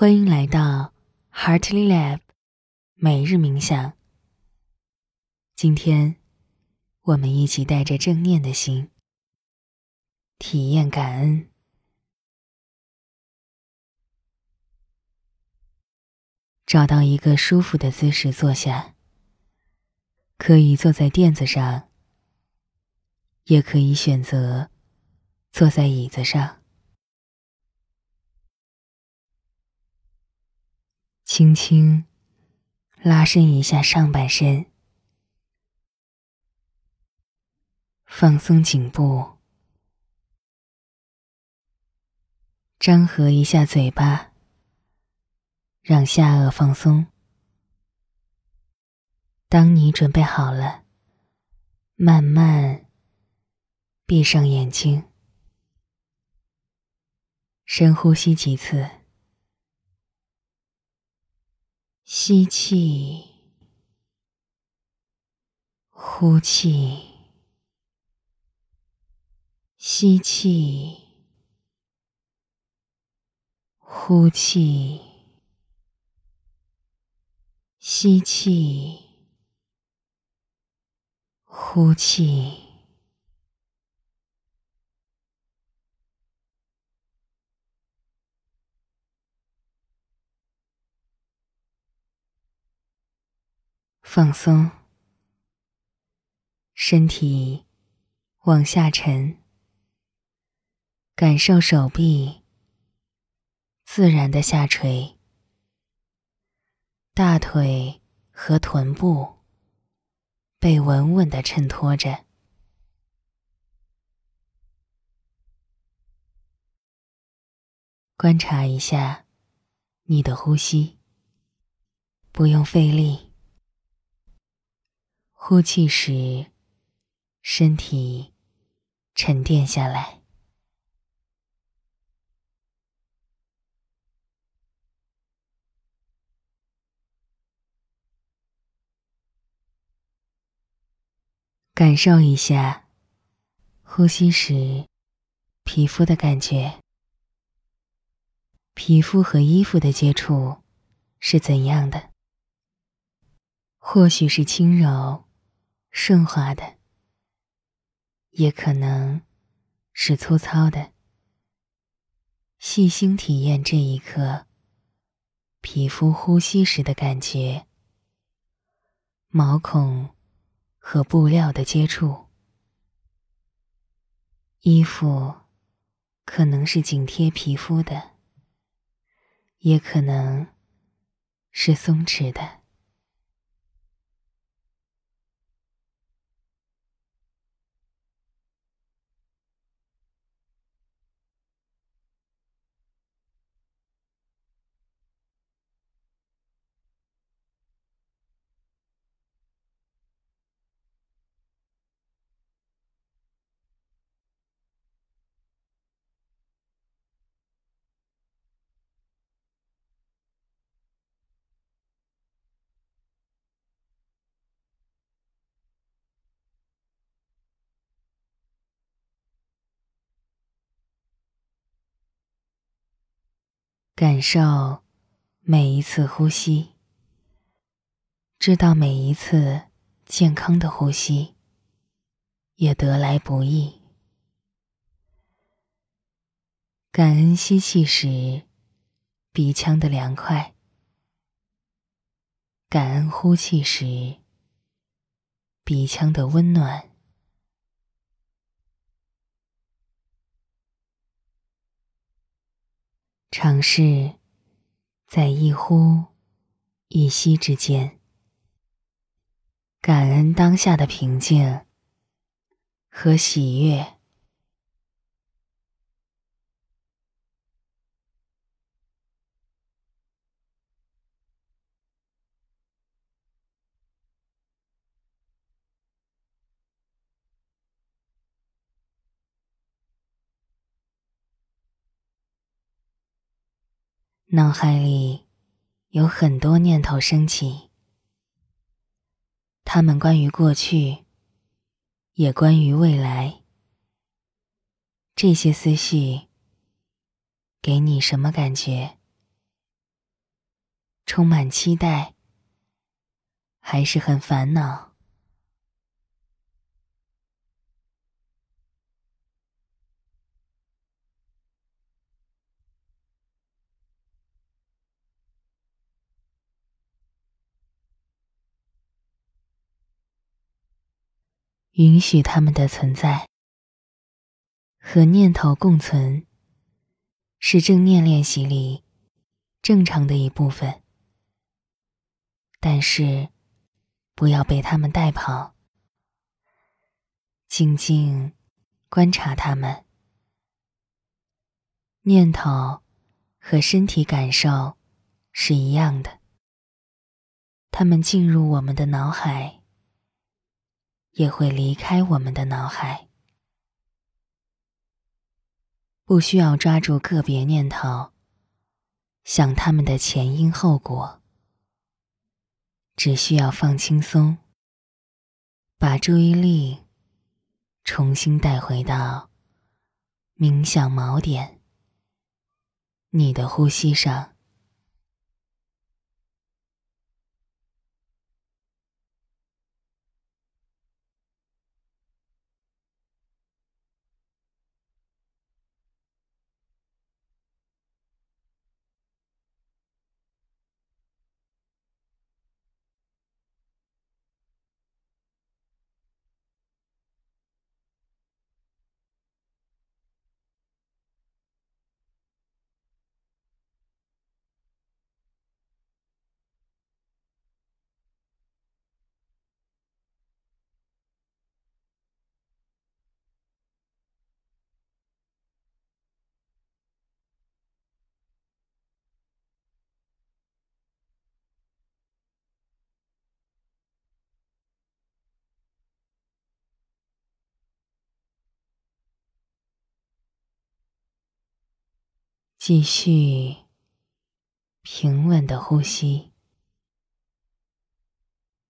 欢迎来到 Heartly Lab 每日冥想。今天，我们一起带着正念的心，体验感恩。找到一个舒服的姿势坐下，可以坐在垫子上，也可以选择坐在椅子上。轻轻拉伸一下上半身，放松颈部，张合一下嘴巴。让下颚放松。当你准备好了，慢慢闭上眼睛，深呼吸几次，吸气，呼气，吸气，呼气。吸气，呼气，放松，身体往下沉，感受手臂自然的下垂。大腿和臀部被稳稳的衬托着，观察一下你的呼吸，不用费力。呼气时，身体沉淀下来。感受一下呼吸时皮肤的感觉，皮肤和衣服的接触是怎样的？或许是轻柔、顺滑的，也可能是粗糙的。细心体验这一刻，皮肤呼吸时的感觉，毛孔。和布料的接触，衣服可能是紧贴皮肤的，也可能是松弛的。感受每一次呼吸，知道每一次健康的呼吸也得来不易。感恩吸气时鼻腔的凉快，感恩呼气时鼻腔的温暖。尝试在一呼一吸之间，感恩当下的平静和喜悦。脑海里有很多念头升起，他们关于过去，也关于未来。这些思绪给你什么感觉？充满期待，还是很烦恼？允许他们的存在，和念头共存，是正念练习里正常的一部分。但是，不要被他们带跑，静静观察他们。念头和身体感受是一样的，他们进入我们的脑海。也会离开我们的脑海，不需要抓住个别念头，想他们的前因后果，只需要放轻松，把注意力重新带回到冥想锚点，你的呼吸上。继续平稳的呼吸，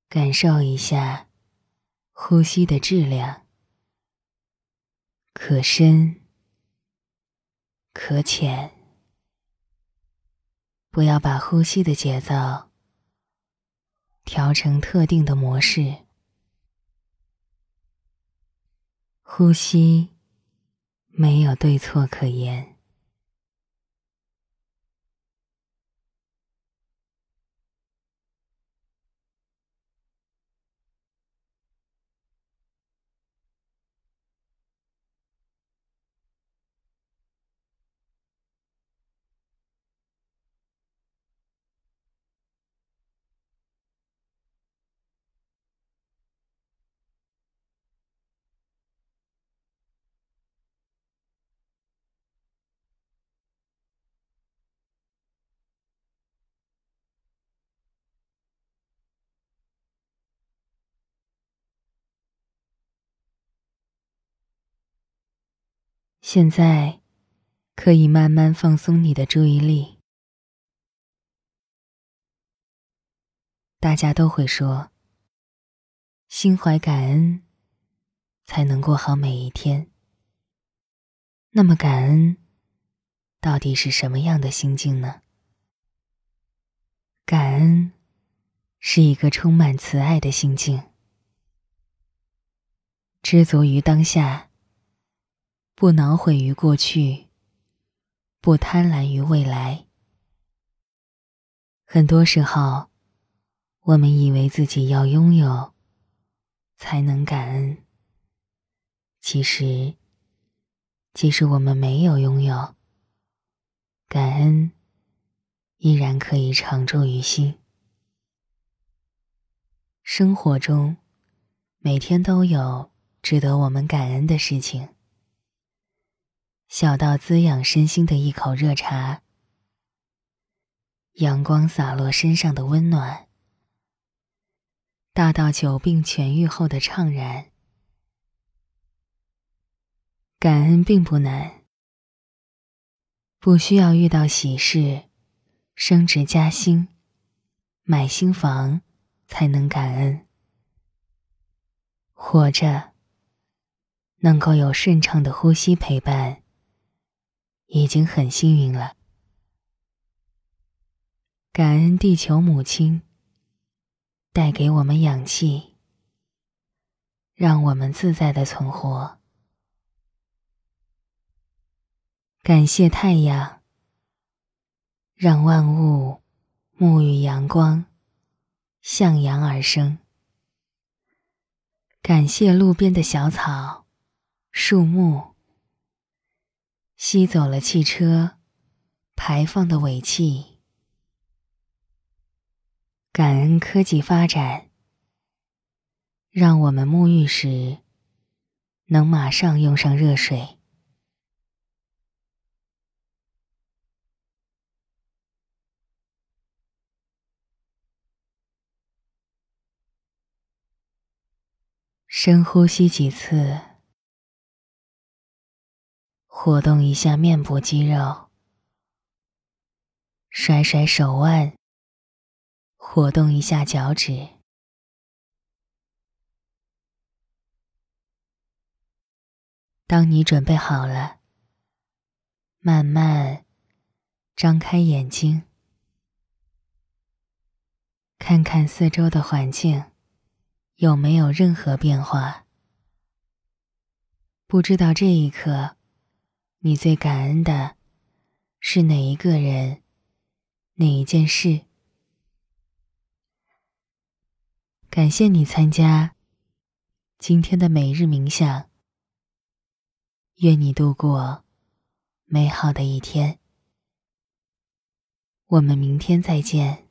感受一下呼吸的质量，可深可浅。不要把呼吸的节奏调成特定的模式，呼吸没有对错可言。现在，可以慢慢放松你的注意力。大家都会说，心怀感恩，才能过好每一天。那么，感恩到底是什么样的心境呢？感恩是一个充满慈爱的心境，知足于当下。不恼悔于过去，不贪婪于未来。很多时候，我们以为自己要拥有，才能感恩。其实，即使我们没有拥有，感恩依然可以常驻于心。生活中，每天都有值得我们感恩的事情。小到滋养身心的一口热茶，阳光洒落身上的温暖；大到久病痊愈后的怅然。感恩并不难，不需要遇到喜事、升职加薪、买新房才能感恩。活着，能够有顺畅的呼吸陪伴。已经很幸运了。感恩地球母亲带给我们氧气，让我们自在的存活。感谢太阳，让万物沐浴阳光，向阳而生。感谢路边的小草、树木，吸走了汽车排放的尾气。感恩科技发展，让我们沐浴时能马上用上热水。深呼吸几次，活动一下面部肌肉，甩甩手腕，活动一下脚趾。当你准备好了，慢慢张开眼睛，看看四周的环境。有没有任何变化？不知道这一刻，你最感恩的是哪一个人、哪一件事？感谢你参加今天的每日冥想。愿你度过美好的一天。我们明天再见。